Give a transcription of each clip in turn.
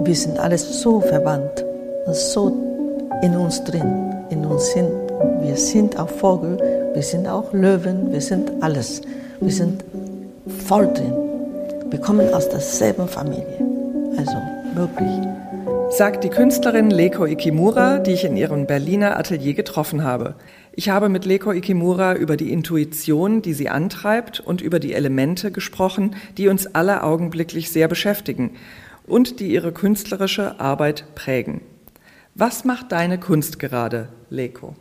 wir sind alles so verwandt, so in uns drin, in uns sind. Wir sind auch Vogel, wir sind auch Löwen, wir sind alles. Wir sind voll drin. Wir kommen aus derselben Familie. Also wirklich. Sagt die Künstlerin Leko Ikimura, die ich in ihrem Berliner Atelier getroffen habe. Ich habe mit Leko Ikimura über die Intuition, die sie antreibt, und über die Elemente gesprochen, die uns alle augenblicklich sehr beschäftigen und die ihre künstlerische Arbeit prägen. Was macht deine Kunst gerade, Leko?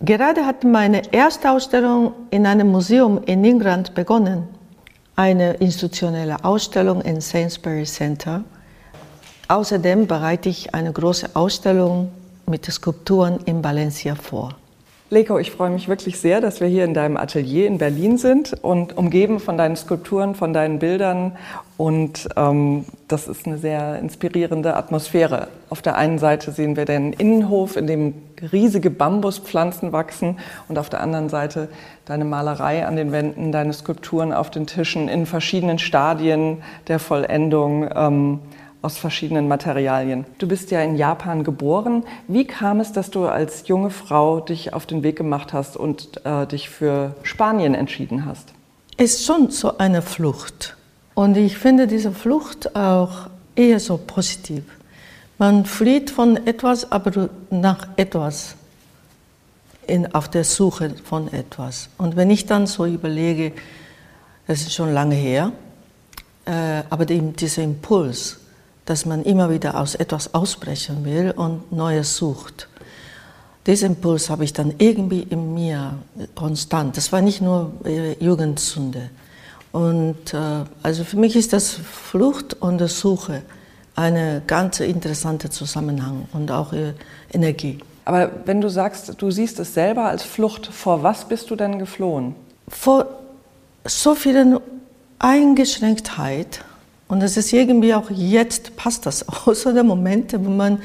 Gerade hat meine erste Ausstellung in einem Museum in England begonnen. Eine institutionelle Ausstellung im Sainsbury Center. Außerdem bereite ich eine große Ausstellung mit Skulpturen in Valencia vor. Leko, ich freue mich wirklich sehr, dass wir hier in deinem Atelier in Berlin sind und umgeben von deinen Skulpturen, von deinen Bildern. Und ähm, das ist eine sehr inspirierende Atmosphäre. Auf der einen Seite sehen wir den Innenhof, in dem riesige Bambuspflanzen wachsen. Und auf der anderen Seite deine Malerei an den Wänden, deine Skulpturen auf den Tischen in verschiedenen Stadien der Vollendung. Ähm, aus verschiedenen Materialien. Du bist ja in Japan geboren. Wie kam es, dass du als junge Frau dich auf den Weg gemacht hast und äh, dich für Spanien entschieden hast? Es ist schon so eine Flucht. Und ich finde diese Flucht auch eher so positiv. Man flieht von etwas, aber nach etwas, in, auf der Suche von etwas. Und wenn ich dann so überlege, das ist schon lange her, äh, aber die, dieser Impuls, dass man immer wieder aus etwas ausbrechen will und Neues sucht. Diesen Impuls habe ich dann irgendwie in mir konstant. Das war nicht nur äh, Jugendsünde. Und äh, also für mich ist das Flucht und das Suche eine ganz interessante Zusammenhang und auch äh, Energie. Aber wenn du sagst, du siehst es selber als Flucht, vor was bist du denn geflohen? Vor so vielen Eingeschränktheit und es ist irgendwie auch jetzt, passt das so der Momente, wo man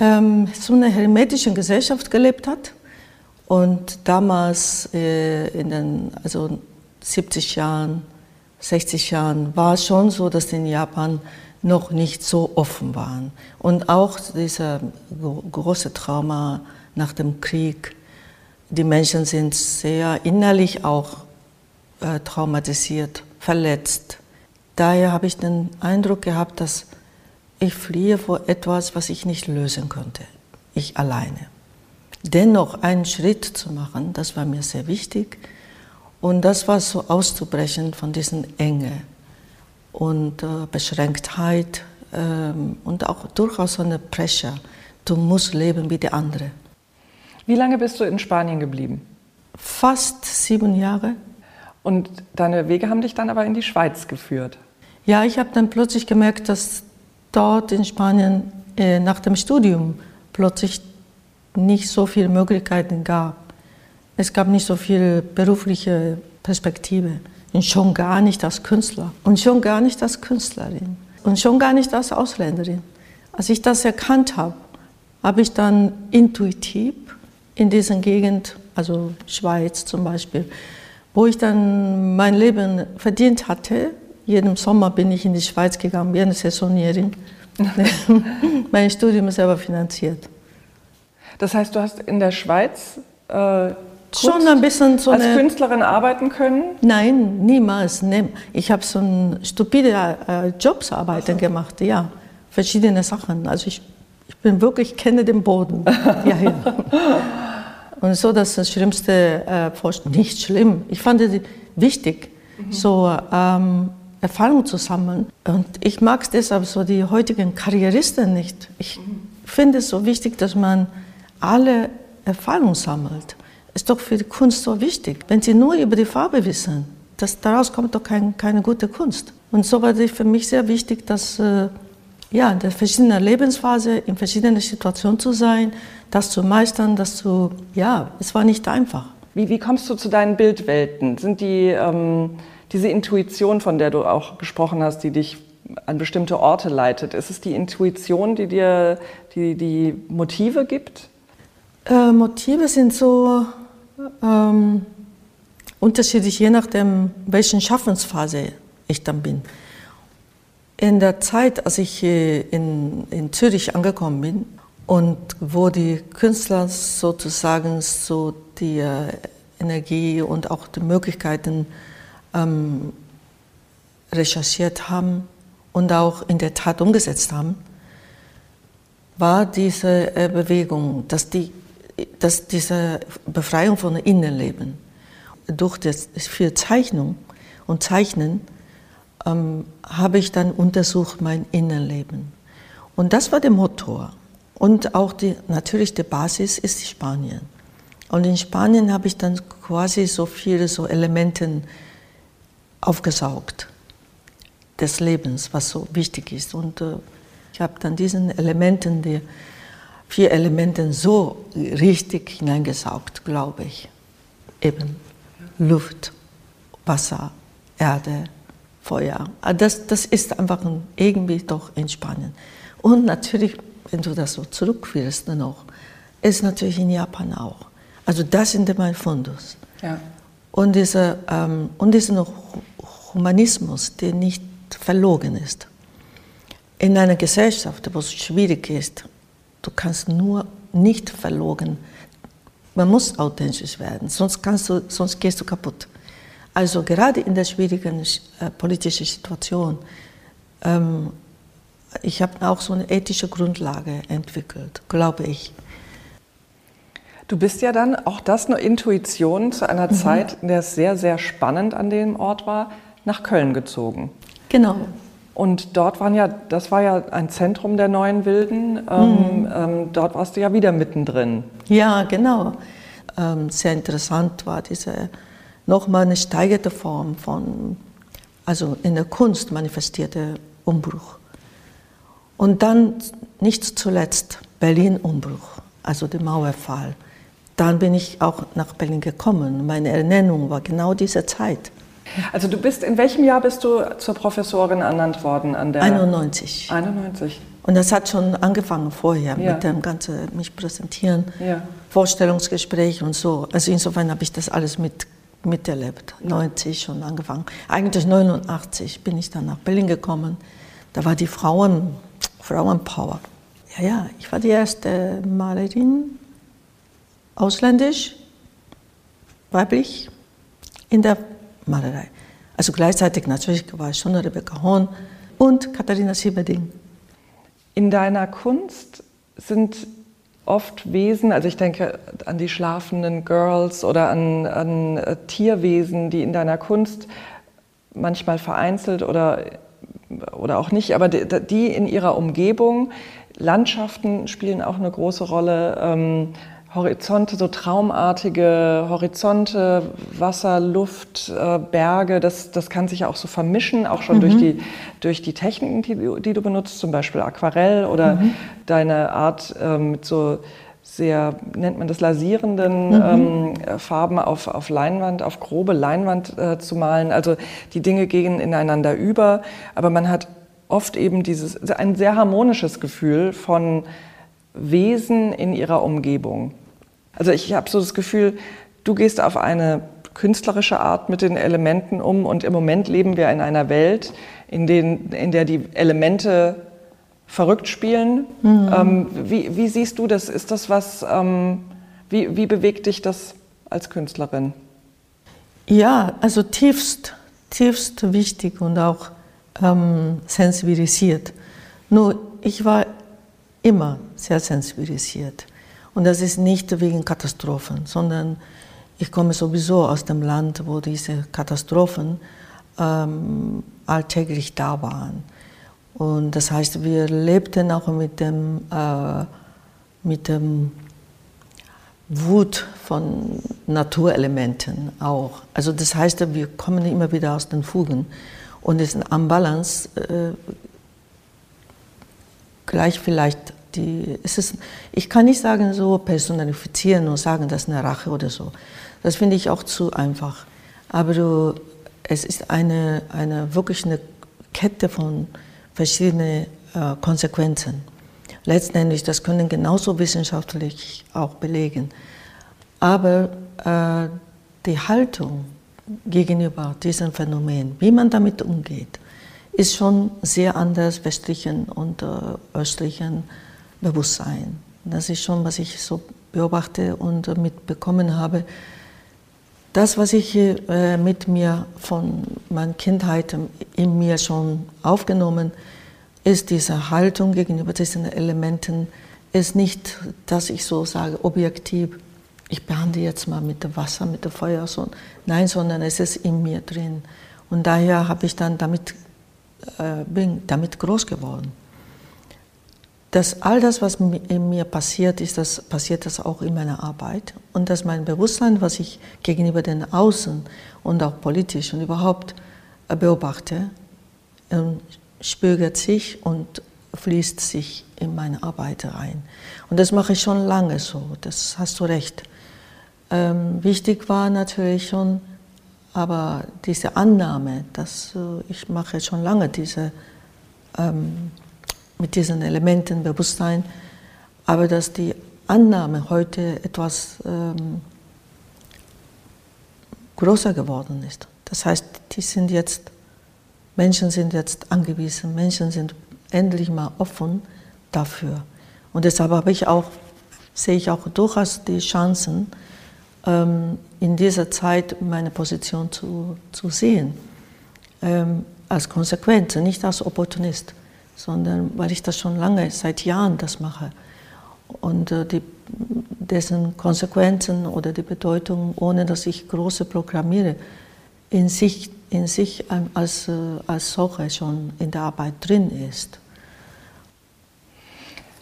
ähm, so eine hermetischen Gesellschaft gelebt hat. Und damals äh, in den also 70 Jahren, 60 Jahren war es schon so, dass in Japan noch nicht so offen waren. Und auch dieser große Trauma nach dem Krieg. Die Menschen sind sehr innerlich auch äh, traumatisiert, verletzt. Daher habe ich den Eindruck gehabt, dass ich fliehe vor etwas, was ich nicht lösen konnte, ich alleine. Dennoch einen Schritt zu machen, das war mir sehr wichtig. Und das war so auszubrechen von diesen Enge und äh, Beschränktheit ähm, und auch durchaus so eine Pressure. Du musst leben wie die andere. Wie lange bist du in Spanien geblieben? Fast sieben Jahre. Und deine Wege haben dich dann aber in die Schweiz geführt. Ja, ich habe dann plötzlich gemerkt, dass dort in Spanien äh, nach dem Studium plötzlich nicht so viele Möglichkeiten gab. Es gab nicht so viel berufliche Perspektive. Und schon gar nicht als Künstler. Und schon gar nicht als Künstlerin. Und schon gar nicht als Ausländerin. Als ich das erkannt habe, habe ich dann intuitiv in dieser Gegend, also Schweiz zum Beispiel, wo ich dann mein Leben verdient hatte, jeden Sommer bin ich in die Schweiz gegangen, wie eine Saisonierin. mein Studium ist selber finanziert. Das heißt, du hast in der Schweiz äh, schon ein bisschen so als eine, Künstlerin arbeiten können? Nein, niemals. Ich habe so ein stupide äh, Jobsarbeiten so. gemacht, ja, verschiedene Sachen. Also ich, ich bin wirklich kenne den Boden. ja, ja. Und so das, das Schlimmste äh, nicht schlimm. Ich fand es wichtig, mhm. so ähm, Erfahrung zu sammeln. Und ich mag es deshalb so die heutigen Karrieristen nicht. Ich finde es so wichtig, dass man alle Erfahrung sammelt. Ist doch für die Kunst so wichtig. Wenn Sie nur über die Farbe wissen, das, daraus kommt doch kein, keine gute Kunst. Und so war es für mich sehr wichtig, dass äh, ja, in der verschiedenen Lebensphase, in verschiedenen Situationen zu sein, das zu meistern, das zu, ja, es war nicht einfach. Wie, wie kommst du zu deinen Bildwelten? Sind die ähm diese Intuition, von der du auch gesprochen hast, die dich an bestimmte Orte leitet, ist es die Intuition, die dir die, die Motive gibt? Äh, Motive sind so ähm, unterschiedlich, je nachdem, welchen Schaffensphase ich dann bin. In der Zeit, als ich in, in Zürich angekommen bin und wo die Künstler sozusagen so die äh, Energie und auch die Möglichkeiten ähm, recherchiert haben und auch in der Tat umgesetzt haben, war diese äh, Bewegung, dass, die, dass diese Befreiung von Innenleben durch das viel Zeichnung und Zeichnen ähm, habe ich dann untersucht mein Innenleben. Und das war der Motor. Und auch die, natürlich die Basis ist Spanien. Und in Spanien habe ich dann quasi so viele so Elemente aufgesaugt des Lebens, was so wichtig ist. Und äh, ich habe dann diesen Elementen, die vier Elemente so richtig hineingesaugt, glaube ich. Eben Luft, Wasser, Erde, Feuer. Ah, das, das ist einfach irgendwie doch in Spanien. Und natürlich, wenn du das so zurückführst noch, ist natürlich in Japan auch. Also das sind mein Fundus. Ja. Und dieser, ähm, und dieser Humanismus, der nicht verlogen ist. In einer Gesellschaft, wo es schwierig ist, du kannst nur nicht verlogen. Man muss authentisch werden, sonst, kannst du, sonst gehst du kaputt. Also gerade in der schwierigen äh, politischen Situation, ähm, ich habe auch so eine ethische Grundlage entwickelt, glaube ich. Du bist ja dann, auch das eine Intuition zu einer mhm. Zeit, in der es sehr, sehr spannend an dem Ort war, nach Köln gezogen. Genau. Und dort waren ja, das war ja ein Zentrum der neuen Wilden. Ähm, mhm. ähm, dort warst du ja wieder mittendrin. Ja, genau. Ähm, sehr interessant war diese nochmal eine steigerte Form von, also in der Kunst manifestierte Umbruch. Und dann nicht zuletzt Berlin-Umbruch, also der Mauerfall. Dann bin ich auch nach Berlin gekommen. Meine Ernennung war genau diese Zeit. Also du bist, in welchem Jahr bist du zur Professorin ernannt worden an der? 91. 91. Und das hat schon angefangen vorher ja. mit dem ganzen mich präsentieren, ja. Vorstellungsgespräch und so. Also insofern habe ich das alles mit miterlebt. 90 schon angefangen. Eigentlich 89 bin ich dann nach Berlin gekommen. Da war die Frauen, Frauenpower. Ja, ja, ich war die erste Malerin, ausländisch, weiblich, in der Malerei. Also gleichzeitig natürlich war ich schon Rebecca Horn und Katharina Sieberding. In deiner Kunst sind oft Wesen, also ich denke an die schlafenden Girls oder an, an äh, Tierwesen, die in deiner Kunst manchmal vereinzelt oder, oder auch nicht, aber die, die in ihrer Umgebung, Landschaften spielen auch eine große Rolle. Ähm, Horizonte, so traumartige Horizonte, Wasser, Luft, äh, Berge, das, das kann sich ja auch so vermischen, auch schon mhm. durch, die, durch die Techniken, die, die, du benutzt, zum Beispiel Aquarell oder mhm. deine Art äh, mit so sehr, nennt man das, lasierenden mhm. ähm, Farben auf, auf Leinwand, auf grobe Leinwand äh, zu malen. Also die Dinge gehen ineinander über, aber man hat oft eben dieses, ein sehr harmonisches Gefühl von Wesen in ihrer Umgebung. Also ich habe so das Gefühl, du gehst auf eine künstlerische Art mit den Elementen um und im Moment leben wir in einer Welt, in, den, in der die Elemente verrückt spielen. Mhm. Ähm, wie, wie, siehst du das? Ist das was, ähm, wie, wie bewegt dich das als Künstlerin? Ja, also tiefst, tiefst wichtig und auch ähm, sensibilisiert. Nur ich war immer sehr sensibilisiert. Und das ist nicht wegen Katastrophen, sondern ich komme sowieso aus dem Land, wo diese Katastrophen ähm, alltäglich da waren. Und das heißt, wir lebten auch mit dem, äh, mit dem Wut von Naturelementen auch. Also das heißt, wir kommen immer wieder aus den Fugen und es ist ein Balance äh, gleich vielleicht die, es ist, ich kann nicht sagen, so personifizieren und sagen, das ist eine Rache oder so. Das finde ich auch zu einfach. Aber du, es ist eine, eine wirklich eine Kette von verschiedenen äh, Konsequenzen. Letztendlich, das können genauso wissenschaftlich auch belegen. Aber äh, die Haltung gegenüber diesem Phänomen, wie man damit umgeht, ist schon sehr anders westlichen und äh, östlichen Bewusstsein. Das ist schon, was ich so beobachte und mitbekommen habe. Das, was ich äh, mit mir von meiner Kindheit in mir schon aufgenommen, ist diese Haltung gegenüber diesen Elementen, ist nicht, dass ich so sage, objektiv, ich behandle jetzt mal mit dem Wasser, mit dem Feuer, so. nein, sondern es ist in mir drin. Und daher habe ich dann damit, äh, bin damit groß geworden dass all das, was in mir passiert ist, das passiert das auch in meiner Arbeit und dass mein Bewusstsein, was ich gegenüber den Außen und auch politisch und überhaupt äh, beobachte, ähm, spürt sich und fließt sich in meine Arbeit rein. Und das mache ich schon lange so, das hast du recht. Ähm, wichtig war natürlich schon, aber diese Annahme, dass äh, ich mache schon lange diese ähm, mit diesen Elementen Bewusstsein, aber dass die Annahme heute etwas ähm, größer geworden ist. Das heißt, die sind jetzt, Menschen sind jetzt angewiesen, Menschen sind endlich mal offen dafür. Und deshalb habe ich auch, sehe ich auch durchaus die Chancen, ähm, in dieser Zeit meine Position zu, zu sehen, ähm, als Konsequenz, nicht als Opportunist sondern weil ich das schon lange, seit Jahren das mache. Und äh, die, dessen Konsequenzen oder die Bedeutung, ohne dass ich große programmiere, in sich, in sich als, äh, als solche schon in der Arbeit drin ist.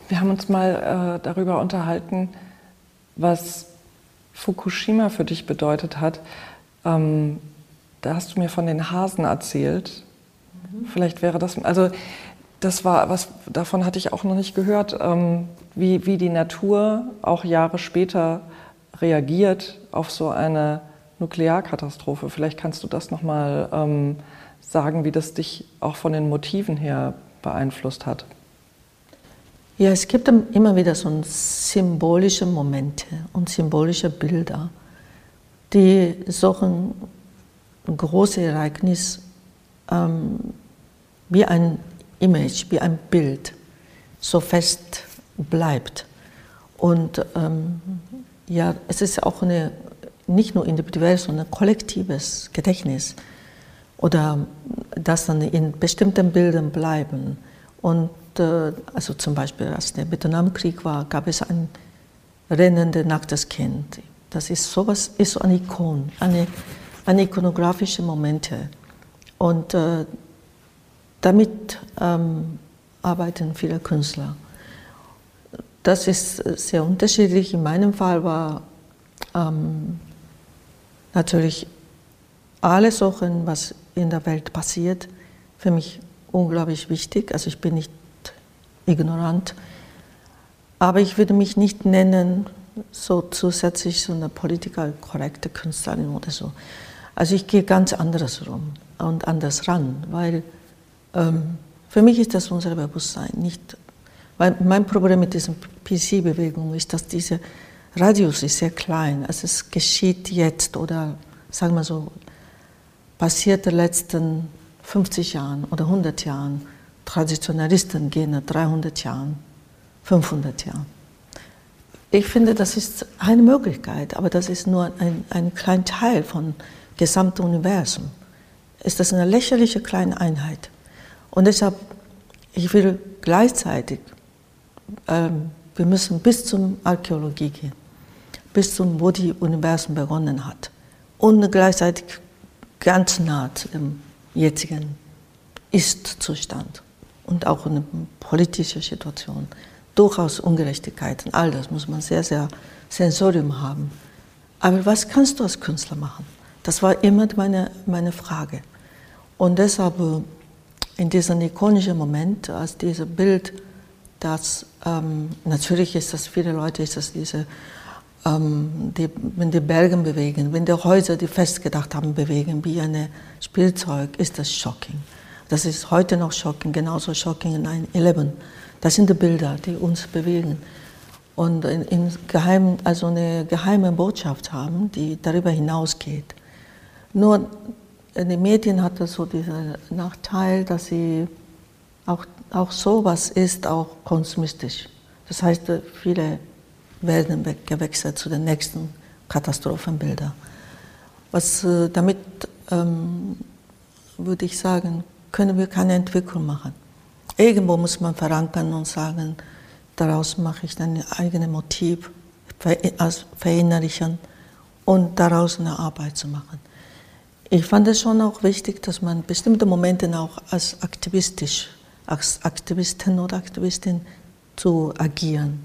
Wir haben uns mal äh, darüber unterhalten, was Fukushima für dich bedeutet hat. Ähm, da hast du mir von den Hasen erzählt. Mhm. Vielleicht wäre das, also das war was, davon hatte ich auch noch nicht gehört, ähm, wie, wie die Natur auch Jahre später reagiert auf so eine Nuklearkatastrophe. Vielleicht kannst du das nochmal ähm, sagen, wie das dich auch von den Motiven her beeinflusst hat. Ja, es gibt immer wieder so symbolische Momente und symbolische Bilder, die so ein großes Ereignis ähm, wie ein Image, wie ein Bild so fest bleibt. Und ähm, ja, es ist auch eine, nicht nur individuelles, sondern kollektives Gedächtnis oder das dann in bestimmten Bildern bleiben. Und äh, also zum Beispiel, als der Vietnamkrieg war, gab es ein rennendes nacktes Kind. Das ist sowas, ist so eine Ikon, eine, eine ikonografische Momente. Und äh, damit ähm, arbeiten viele Künstler. Das ist sehr unterschiedlich. In meinem Fall war ähm, natürlich alle Sachen, was in der Welt passiert, für mich unglaublich wichtig. Also ich bin nicht ignorant, aber ich würde mich nicht nennen so zusätzlich so eine political korrekte Künstlerin oder so. Also ich gehe ganz anderes rum und anders ran, weil für mich ist das unser Bewusstsein nicht, weil mein Problem mit dieser PC-Bewegung ist, dass dieser Radius ist sehr klein. Also es geschieht jetzt oder sagen wir so, passiert in den letzten 50 Jahren oder 100 Jahren. Traditionalisten gehen nach 300 Jahren, 500 Jahren. Ich finde, das ist eine Möglichkeit, aber das ist nur ein, ein kleiner Teil vom gesamten Universum. Ist das eine lächerliche kleine Einheit? Und deshalb, ich will gleichzeitig, ähm, wir müssen bis zum Archäologie gehen, bis zum, wo die Universum begonnen hat. Und gleichzeitig ganz nah dem jetzigen Ist-Zustand und auch eine politische Situation. Durchaus Ungerechtigkeiten, all das muss man sehr, sehr Sensorium haben. Aber was kannst du als Künstler machen? Das war immer meine, meine Frage. Und deshalb äh, in diesem ikonischen Moment, als dieses Bild, das ähm, natürlich ist das viele Leute, ist das diese, ähm, die, wenn die Berge bewegen, wenn die Häuser, die festgedacht haben, bewegen wie ein Spielzeug, ist das shocking. Das ist heute noch shocking, genauso shocking in 9-11. Das sind die Bilder, die uns bewegen und in, in geheim, also eine geheime Botschaft haben, die darüber hinausgeht. Nur die Medien hatten so diesen Nachteil, dass sie auch, auch sowas ist auch konsumistisch. Das heißt, viele werden gewechselt zu den nächsten Katastrophenbildern. Was äh, damit ähm, würde ich sagen, können wir keine Entwicklung machen. Irgendwo muss man verankern und sagen, daraus mache ich ein eigenes Motiv, verinnerlichen und daraus eine Arbeit zu machen. Ich fand es schon auch wichtig, dass man bestimmte Momente auch als aktivistisch, als Aktivistin oder Aktivistin zu agieren.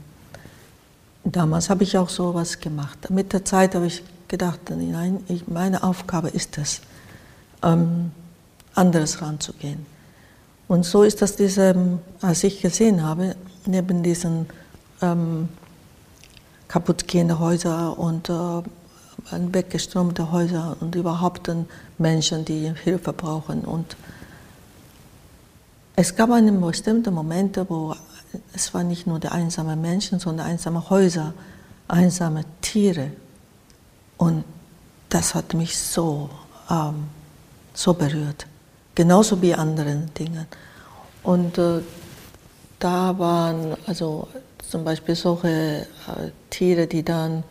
Damals habe ich auch so etwas gemacht. Mit der Zeit habe ich gedacht, nein, ich, meine Aufgabe ist es, ähm, anderes ranzugehen. Und so ist das diese, als ich gesehen habe, neben diesen ähm, kaputtgehenden Häusern und äh, weggeströmte Häuser und überhaupt den Menschen, die Hilfe brauchen. Und es gab einen bestimmten Momente, wo es war nicht nur der einsame Menschen, sondern einsame Häuser, einsame Tiere. Und das hat mich so, ähm, so berührt, genauso wie anderen Dinge. Und äh, da waren also zum Beispiel solche äh, Tiere, die dann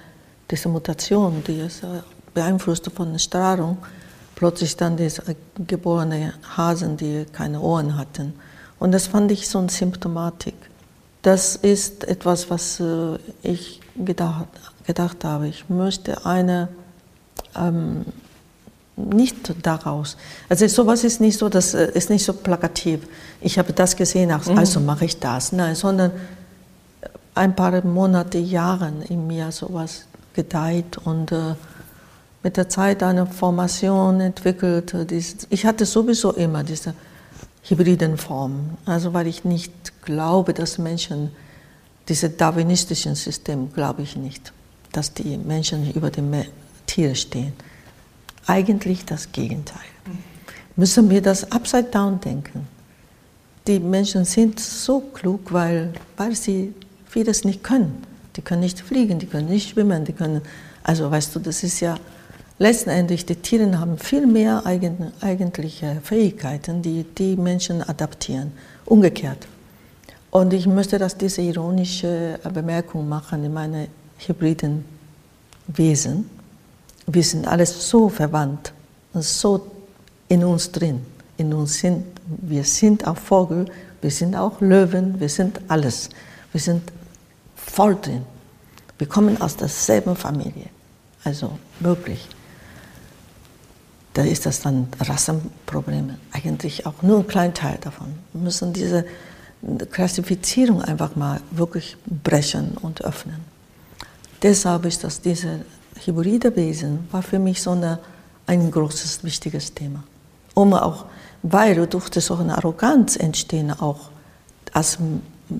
diese Mutation, die ist beeinflusst von der Strahlung, plötzlich dann diese geborene Hasen, die keine Ohren hatten. Und das fand ich so eine Symptomatik. Das ist etwas, was äh, ich gedacht, gedacht habe. Ich möchte eine, ähm, nicht daraus. Also sowas ist nicht so, das äh, ist nicht so plakativ. Ich habe das gesehen, also mhm. mache ich das. Nein, sondern ein paar Monate, Jahre in mir sowas gedeiht und äh, mit der Zeit eine Formation entwickelt. Ich hatte sowieso immer diese hybriden Formen, also weil ich nicht glaube, dass Menschen, diese darwinistischen System, glaube ich nicht, dass die Menschen über dem Tier stehen. Eigentlich das Gegenteil. Müssen wir das upside down denken. Die Menschen sind so klug, weil, weil sie vieles nicht können. Die können nicht fliegen, die können nicht schwimmen, die können, also weißt du, das ist ja letztendlich, die Tiere haben viel mehr eigen, eigentliche Fähigkeiten, die die Menschen adaptieren, umgekehrt. Und ich möchte dass diese ironische Bemerkung machen in meinen hybriden Wesen. Wir sind alles so verwandt und so in uns drin. In uns sind, wir sind auch Vogel, wir sind auch Löwen, wir sind alles. Wir sind voll drin. Wir kommen aus derselben Familie. Also wirklich. Da ist das dann Rassenproblem. Eigentlich auch nur ein kleiner Teil davon. Wir müssen diese Klassifizierung einfach mal wirklich brechen und öffnen. Deshalb ist das diese hybride Wesen war für mich so eine, ein großes, wichtiges Thema. Um auch, weil durch so eine Arroganz entstehen auch als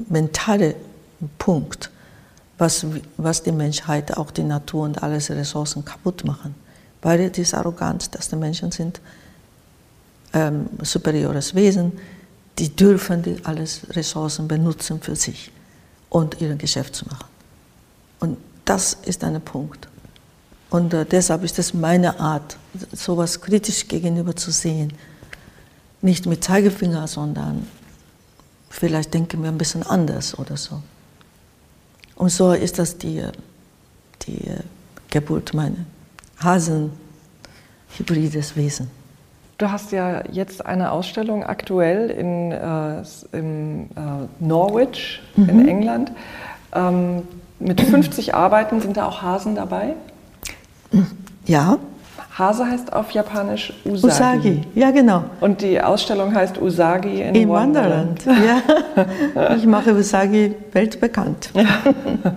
mentale Punkt was, was die Menschheit, auch die Natur und alles Ressourcen kaputt machen. Weil diese Arroganz, dass die Menschen sind ähm, superiores Wesen, die dürfen die alles Ressourcen benutzen für sich und ihr Geschäft zu machen. Und das ist ein Punkt. Und äh, deshalb ist es meine Art, sowas kritisch gegenüber zu sehen. Nicht mit Zeigefinger, sondern vielleicht denken wir ein bisschen anders oder so. Und so ist das die, die Geburt meiner Hasen, hybrides Wesen. Du hast ja jetzt eine Ausstellung aktuell in, äh, in äh, Norwich mhm. in England. Ähm, mit 50 Arbeiten sind da auch Hasen dabei? Ja, Hase heißt auf Japanisch Usagi. Usagi, ja genau. Und die Ausstellung heißt Usagi in, in Wonderland. Wonderland. Ja, ich mache Usagi weltbekannt.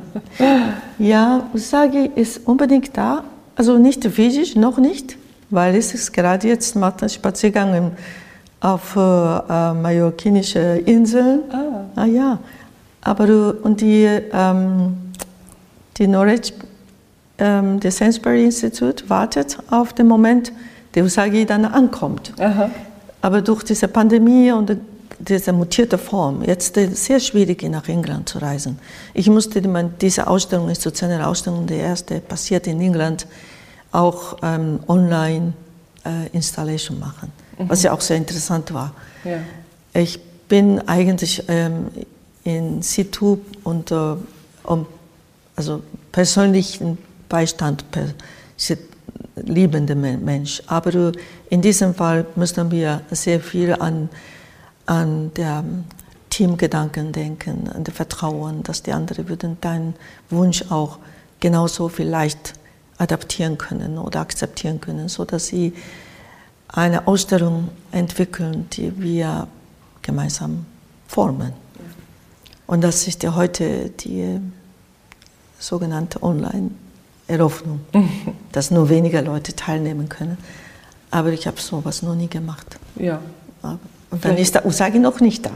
ja, Usagi ist unbedingt da, also nicht physisch, noch nicht, weil es ist gerade jetzt macht einen Spaziergang auf äh, mallorquinische Inseln. Ah. ah ja, aber und die ähm, die Norwich ähm, das Sainsbury Institut wartet auf den Moment, der Usagi dann ankommt. Aha. Aber durch diese Pandemie und diese mutierte Form, jetzt ist es sehr schwierig, nach England zu reisen. Ich musste, diese Ausstellung, institutionelle Ausstellung, die erste, passiert in England, auch ähm, online äh, Installation machen, mhm. was ja auch sehr interessant war. Ja. Ich bin eigentlich ähm, in situ und äh, um, also persönlichen Beistand per liebender Mensch. Aber in diesem Fall müssen wir sehr viel an, an der Teamgedanken denken, an das Vertrauen, dass die anderen würden deinen Wunsch auch genauso vielleicht adaptieren können oder akzeptieren können, sodass sie eine Ausstellung entwickeln, die wir gemeinsam formen. Und das ist ja heute die sogenannte Online-Eröffnung, dass nur weniger Leute teilnehmen können. Aber ich habe sowas noch nie gemacht. Ja. Und dann ist der Usagi noch nicht da.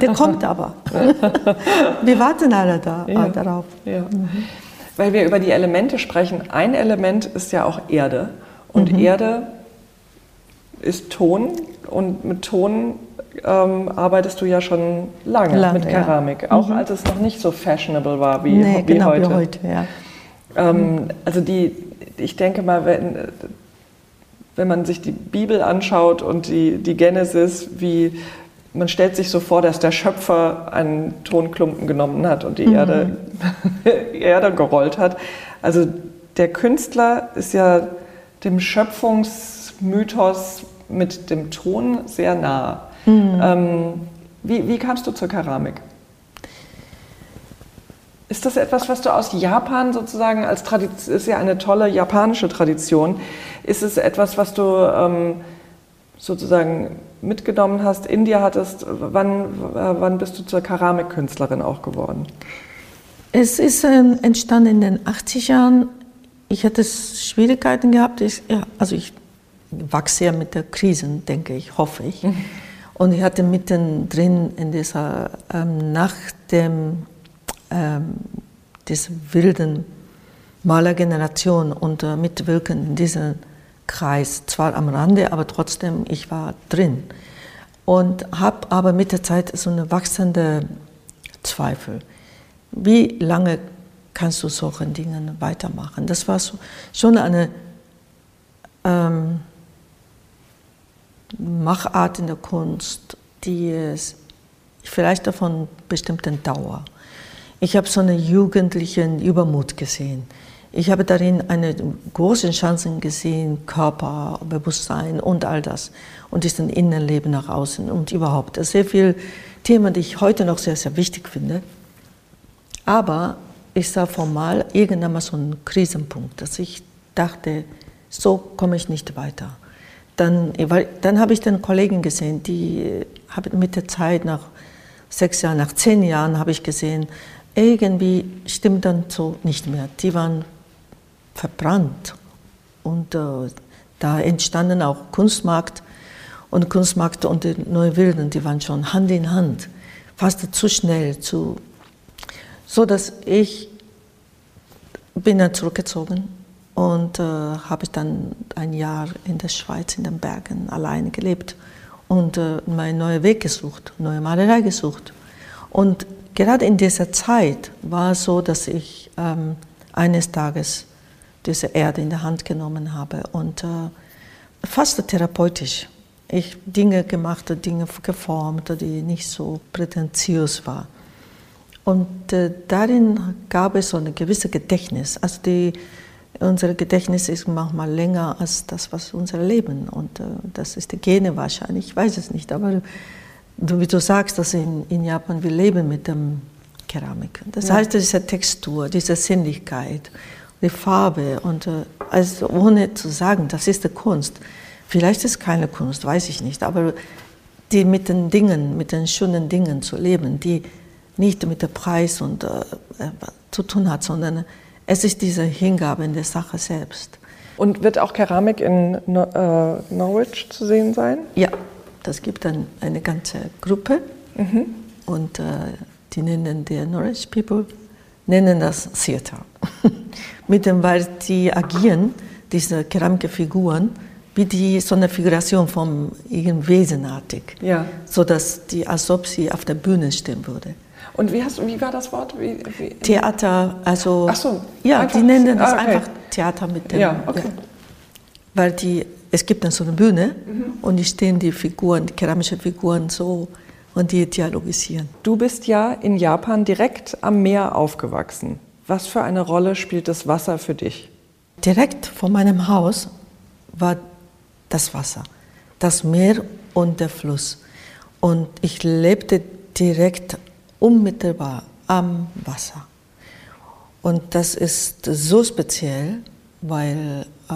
Der kommt aber. Wir warten alle da, ja. darauf. Ja. Mhm. Weil wir über die Elemente sprechen. Ein Element ist ja auch Erde. Und mhm. Erde ist Ton. Und mit Ton ähm, arbeitest du ja schon lange, lange mit Keramik. Ja. Auch mhm. als es noch nicht so fashionable war wie, nee, wie genau, heute. Wie heute ja. Ähm, also die, ich denke mal, wenn, wenn man sich die Bibel anschaut und die, die Genesis, wie man stellt sich so vor, dass der Schöpfer einen Tonklumpen genommen hat und die mhm. Erde, Erde gerollt hat. Also der Künstler ist ja dem Schöpfungsmythos mit dem Ton sehr nah. Mhm. Ähm, wie, wie kamst du zur Keramik? Ist das etwas, was du aus Japan sozusagen als Tradition, ist ja eine tolle japanische Tradition, ist es etwas, was du ähm, sozusagen mitgenommen hast, in dir hattest? Wann, äh, wann bist du zur Keramikkünstlerin auch geworden? Es ist ähm, entstanden in den 80 Jahren. Ich hatte Schwierigkeiten gehabt. Ich, ja, also ich wachse ja mit der Krise, denke ich, hoffe ich. Und ich hatte mittendrin in dieser, ähm, nach dem, ähm, dieser wilden Malergeneration und äh, mitwirken in diesem Kreis, zwar am Rande, aber trotzdem, ich war drin. Und habe aber mit der Zeit so eine wachsende Zweifel. Wie lange kannst du solchen Dingen weitermachen? Das war so, schon eine ähm, Machart in der Kunst, die es vielleicht davon bestimmten Dauer. Ich habe so einen jugendlichen Übermut gesehen. Ich habe darin eine große Chance gesehen, Körper, Bewusstsein und all das. Und diesen Innenleben nach außen und überhaupt. Das sehr viele Themen, die ich heute noch sehr, sehr wichtig finde. Aber ich sah formal irgendwann mal so einen Krisenpunkt, dass ich dachte, so komme ich nicht weiter. Dann, weil, dann habe ich den Kollegen gesehen, die haben mit der Zeit, nach sechs Jahren, nach zehn Jahren, habe ich gesehen, irgendwie stimmt dann so nicht mehr. Die waren verbrannt. Und äh, da entstanden auch Kunstmarkt und Kunstmarkt und die Neue Wilden, die waren schon Hand in Hand, fast zu schnell, zu, so dass ich bin dann zurückgezogen und äh, habe dann ein Jahr in der Schweiz in den Bergen alleine gelebt und äh, meinen neuen Weg gesucht, neue Malerei gesucht. Und gerade in dieser Zeit war es so, dass ich ähm, eines Tages diese Erde in der Hand genommen habe und äh, fast therapeutisch. Ich Dinge gemacht, Dinge geformt, die nicht so prätentiös waren. Und äh, darin gab es so ein gewisses Gedächtnis. Also die, unser Gedächtnis ist manchmal länger als das, was unser Leben. Und äh, das ist die Gene wahrscheinlich, ich weiß es nicht. Aber du, wie du sagst, dass in, in Japan wir leben mit dem Keramik. Das ja. heißt, diese Textur, diese Sinnlichkeit die Farbe und äh, also ohne zu sagen, das ist die Kunst. Vielleicht ist es keine Kunst, weiß ich nicht, aber die mit den Dingen, mit den schönen Dingen zu leben, die nicht mit dem Preis und, äh, äh zu tun hat, sondern es ist diese Hingabe in der Sache selbst. Und wird auch Keramik in no äh, Norwich zu sehen sein? Ja, das gibt dann eine ganze Gruppe mhm. und äh, die nennen die Norwich People nennen das Theater. Mit dem, weil die agieren, diese Keramikfiguren, wie die, so eine Figuration von ihrem Wesenartig. Ja. So dass die, als ob sie auf der Bühne stehen würde. Und wie, hast, wie war das Wort? Wie, wie? Theater, also. Ach so. Ja, die nennen das ah, okay. einfach Theater mit dem. Ja, okay. Ja. Weil die es gibt dann so eine Bühne mhm. und die stehen die Figuren, die keramischen Figuren so und die dialogisieren. Du bist ja in Japan direkt am Meer aufgewachsen. Was für eine Rolle spielt das Wasser für dich? Direkt vor meinem Haus war das Wasser, das Meer und der Fluss. Und ich lebte direkt unmittelbar am Wasser. Und das ist so speziell, weil äh,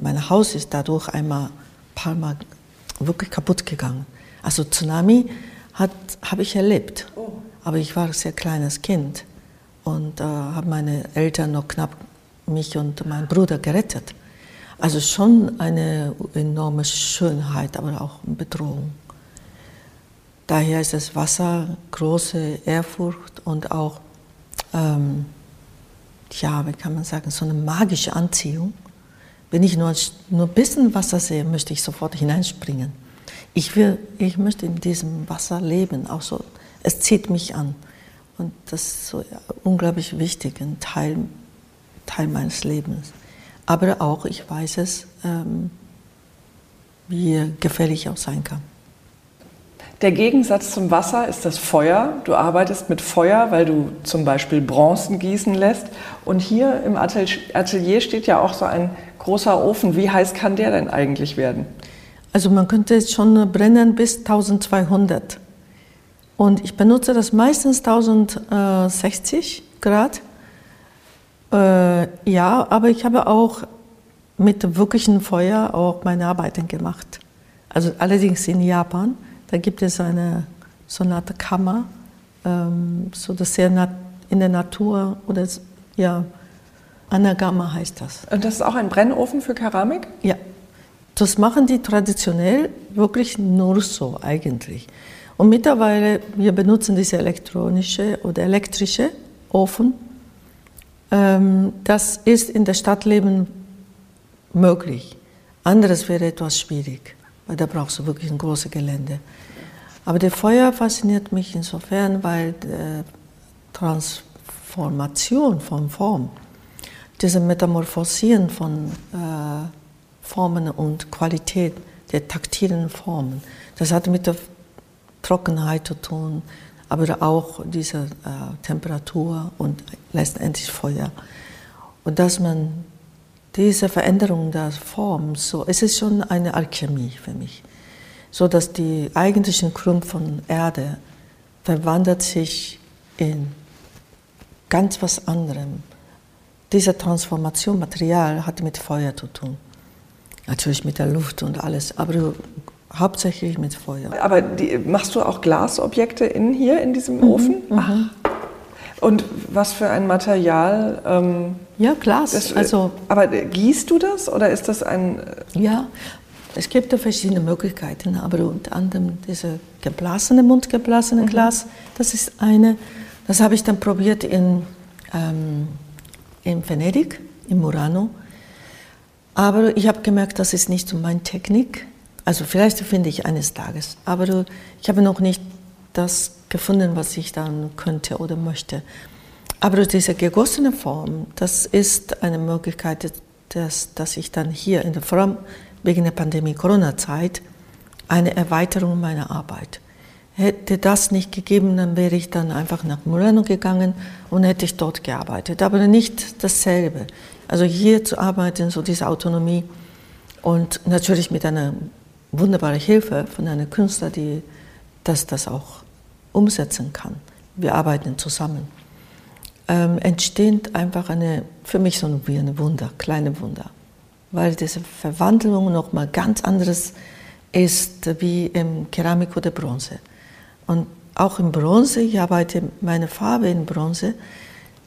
mein Haus ist dadurch einmal ein paar Mal wirklich kaputt gegangen. Also Tsunami habe ich erlebt, oh. aber ich war ein sehr kleines Kind und äh, habe meine Eltern noch knapp mich und meinen Bruder gerettet. Also schon eine enorme Schönheit, aber auch eine Bedrohung. Daher ist das Wasser große Ehrfurcht und auch, ähm, ja, wie kann man sagen, so eine magische Anziehung. Wenn ich nur, nur ein bisschen Wasser sehe, möchte ich sofort hineinspringen. Ich, will, ich möchte in diesem Wasser leben, auch so, es zieht mich an. Und das ist so unglaublich wichtig, ein Teil, Teil meines Lebens. Aber auch, ich weiß es, ähm, wie gefährlich auch sein kann. Der Gegensatz zum Wasser ist das Feuer. Du arbeitest mit Feuer, weil du zum Beispiel Bronzen gießen lässt. Und hier im Atelier steht ja auch so ein großer Ofen. Wie heiß kann der denn eigentlich werden? Also man könnte es schon brennen bis 1200. Und ich benutze das meistens 1060 Grad. Äh, ja, aber ich habe auch mit wirklichem Feuer auch meine Arbeiten gemacht. Also allerdings in Japan, da gibt es eine so eine Art Kammer, ähm, so dass sehr in der Natur oder ja, Anagama heißt das. Und das ist auch ein Brennofen für Keramik? Ja. Das machen die traditionell wirklich nur so eigentlich. Und mittlerweile, wir benutzen diese elektronische oder elektrische Ofen. Ähm, das ist in der Stadtleben möglich. Anderes wäre etwas schwierig, weil da brauchst du wirklich ein großes Gelände. Aber der Feuer fasziniert mich insofern, weil die Transformation von Form, diese Metamorphosieren von äh, Formen und Qualität der taktilen Formen, das hat mit der Trockenheit zu tun, aber auch diese äh, Temperatur und letztendlich Feuer. Und dass man diese Veränderung der Form, so, es ist schon eine Alchemie für mich, so dass die eigentlichen Klump von Erde verwandelt sich in ganz was anderem. Diese Transformation Material hat mit Feuer zu tun. Natürlich mit der Luft und alles, aber Hauptsächlich mit Feuer. Aber die, machst du auch Glasobjekte in hier in diesem mhm, Ofen? Mhm. Und was für ein Material? Ähm, ja, Glas. Das, also, aber gießt du das oder ist das ein? Ja, es gibt ja verschiedene Möglichkeiten, aber unter anderem diese geblasene, mundgeblasene mhm. Glas, das ist eine. Das habe ich dann probiert in, ähm, in Venedig, in Murano. Aber ich habe gemerkt, das ist nicht so meine Technik. Also vielleicht finde ich eines Tages, aber ich habe noch nicht das gefunden, was ich dann könnte oder möchte. Aber diese gegossene Form, das ist eine Möglichkeit, dass, dass ich dann hier, in der, allem wegen der Pandemie, Corona-Zeit, eine Erweiterung meiner Arbeit. Hätte das nicht gegeben, dann wäre ich dann einfach nach Milano gegangen und hätte ich dort gearbeitet. Aber nicht dasselbe. Also hier zu arbeiten, so diese Autonomie und natürlich mit einer wunderbare Hilfe von einem Künstler, die das, das auch umsetzen kann. Wir arbeiten zusammen. Ähm, entsteht einfach eine, für mich so wie ein Wunder, kleine Wunder. Weil diese Verwandlung nochmal ganz anderes ist wie im Keramik oder Bronze. Und auch im Bronze, ich arbeite meine Farbe in Bronze,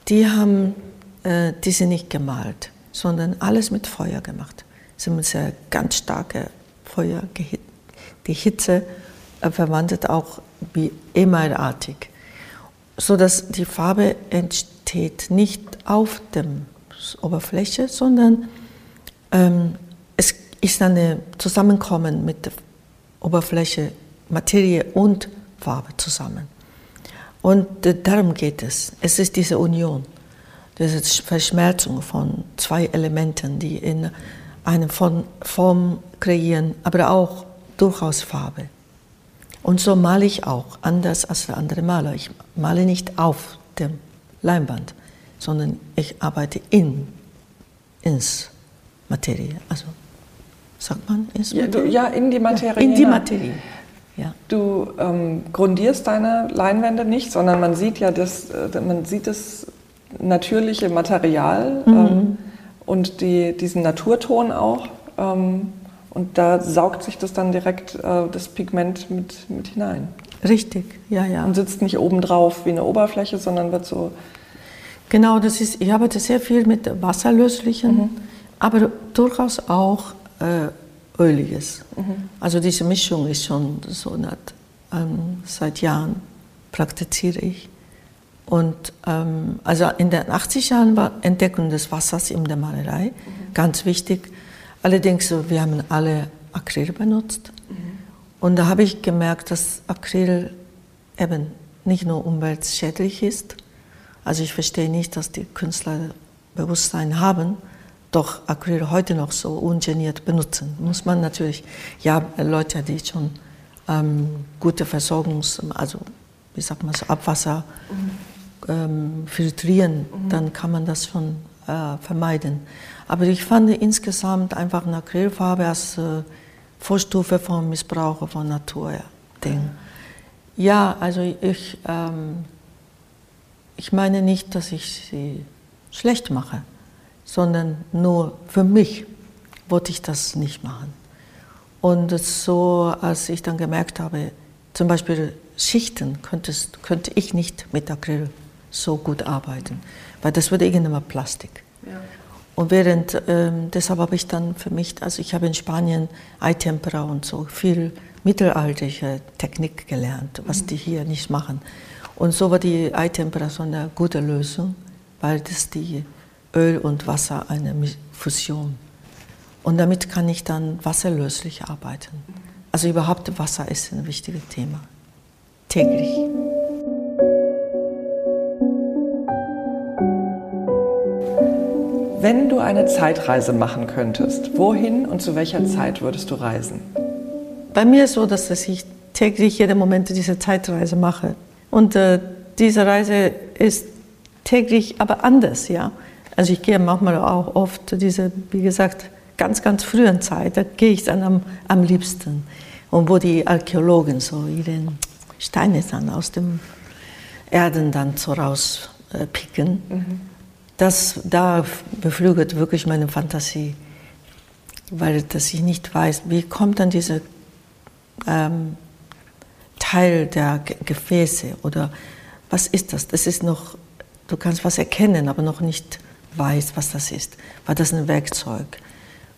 die haben äh, diese nicht gemalt, sondern alles mit Feuer gemacht. Sie sind sehr ganz starke Feuer, die Hitze äh, verwandelt auch wie emaillartig, sodass die Farbe entsteht nicht auf der Oberfläche, sondern ähm, es ist ein Zusammenkommen mit der Oberfläche, Materie und Farbe zusammen. Und äh, darum geht es. Es ist diese Union, diese Verschmelzung von zwei Elementen, die in eine Form kreieren, aber auch durchaus Farbe. Und so male ich auch, anders als andere Maler. Ich male nicht auf dem Leinwand, sondern ich arbeite in, ins Materie. Also, sagt man ins Materie? Ja in die Materie. Ja, in die Materie. Ja. Du ähm, grundierst deine Leinwände nicht, sondern man sieht ja das, äh, man sieht das natürliche Material mhm. ähm, und die, diesen Naturton auch. Ähm, und da saugt sich das dann direkt äh, das Pigment mit, mit hinein. Richtig, ja, ja. Und sitzt nicht obendrauf wie eine Oberfläche, sondern wird so. Genau, das ist, ich arbeite sehr viel mit wasserlöslichen, mhm. aber durchaus auch äh, öliges. Mhm. Also diese Mischung ist schon so eine, ähm, seit Jahren praktiziere ich. Und ähm, also in den 80 Jahren war Entdeckung des Wassers in der Malerei mhm. ganz wichtig. Allerdings, wir haben alle Acryl benutzt. Mhm. Und da habe ich gemerkt, dass Acryl eben nicht nur umweltschädlich ist. Also ich verstehe nicht, dass die Künstler Bewusstsein haben, doch Acryl heute noch so ungeniert benutzen. Muss man natürlich, ja, Leute, die schon ähm, gute Versorgungs-, also wie sagt man so, Abwasser mhm. ähm, filtrieren, mhm. dann kann man das schon äh, vermeiden. Aber ich fand insgesamt einfach eine Acrylfarbe als äh, Vorstufe vom Missbrauch von Natur-Ding. Ja, also ich, ähm, ich meine nicht, dass ich sie schlecht mache, sondern nur für mich wollte ich das nicht machen. Und so, als ich dann gemerkt habe, zum Beispiel Schichten könntest, könnte ich nicht mit Acryl so gut arbeiten, weil das würde irgendwann Plastik. Ja. Und während, ähm, deshalb habe ich dann für mich, also ich habe in Spanien Eitempera und so viel mittelalterliche Technik gelernt, was mhm. die hier nicht machen. Und so war die Eitempera so eine gute Lösung, weil das die Öl und Wasser eine Fusion. Und damit kann ich dann wasserlöslich arbeiten. Also überhaupt Wasser ist ein wichtiges Thema. Täglich. Wenn du eine Zeitreise machen könntest, wohin und zu welcher Zeit würdest du reisen? Bei mir ist so, dass ich täglich jede Moment diese Zeitreise mache. Und äh, diese Reise ist täglich aber anders, ja. Also ich gehe manchmal auch oft diese, wie gesagt, ganz, ganz frühen Zeit, da gehe ich dann am, am liebsten. Und wo die Archäologen so ihre Steine dann aus dem Erden dann so rauspicken. Mhm das, da beflügelt wirklich meine Fantasie, weil dass ich nicht weiß, wie kommt dann dieser ähm, Teil der Gefäße oder was ist das? Das ist noch, du kannst was erkennen, aber noch nicht weißt, was das ist. War das ein Werkzeug?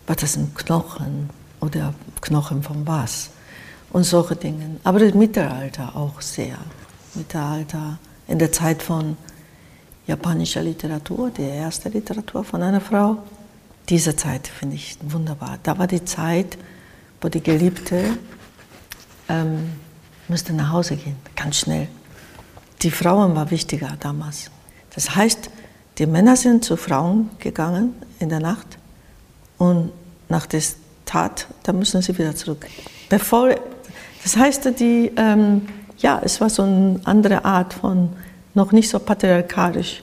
War das ein Knochen oder Knochen von was? Und solche Dinge. Aber das Mittelalter auch sehr. Mittelalter in der Zeit von japanischer Literatur, die erste Literatur von einer Frau. Diese Zeit finde ich wunderbar. Da war die Zeit, wo die Geliebte ähm, musste nach Hause gehen, ganz schnell. Die Frauen war wichtiger damals. Das heißt, die Männer sind zu Frauen gegangen in der Nacht und nach der Tat, da müssen sie wieder zurück. Bevor, das heißt, die, ähm, ja, es war so eine andere Art von noch nicht so patriarchalisch.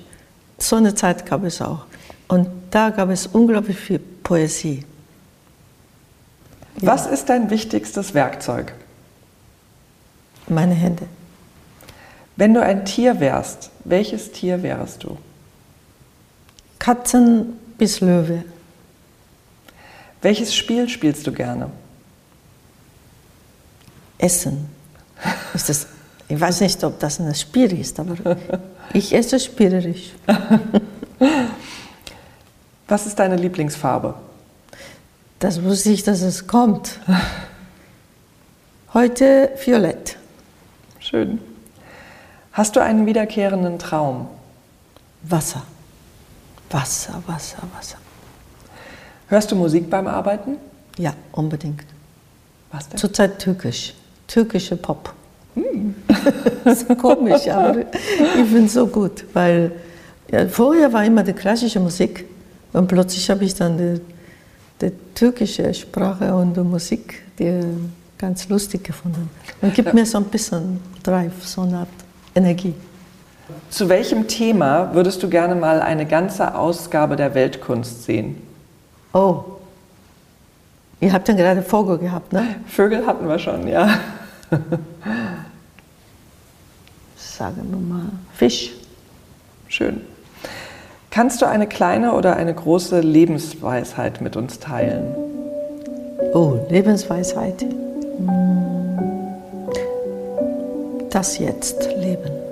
So eine Zeit gab es auch. Und da gab es unglaublich viel Poesie. Was ist dein wichtigstes Werkzeug? Meine Hände. Wenn du ein Tier wärst, welches Tier wärst du? Katzen bis Löwe. Welches Spiel spielst du gerne? Essen. Ist das ich weiß nicht, ob das ein Spiel ist, aber ich esse spielerisch. Was ist deine Lieblingsfarbe? Das wusste ich, dass es kommt. Heute Violett. Schön. Hast du einen wiederkehrenden Traum? Wasser. Wasser, Wasser, Wasser. Hörst du Musik beim Arbeiten? Ja, unbedingt. Was denn? Zurzeit türkisch. Türkische Pop. das ist komisch, aber ich finde es so gut, weil ja, vorher war immer die klassische Musik und plötzlich habe ich dann die, die türkische Sprache und die Musik, die ganz lustig gefunden. Und gibt mir so ein bisschen Drive, so eine Art Energie. Zu welchem Thema würdest du gerne mal eine ganze Ausgabe der Weltkunst sehen? Oh, ihr habt ja gerade Vogel gehabt, ne? Vögel hatten wir schon, ja. Sagen wir mal Fisch. Schön. Kannst du eine kleine oder eine große Lebensweisheit mit uns teilen? Oh, Lebensweisheit. Das jetzt leben.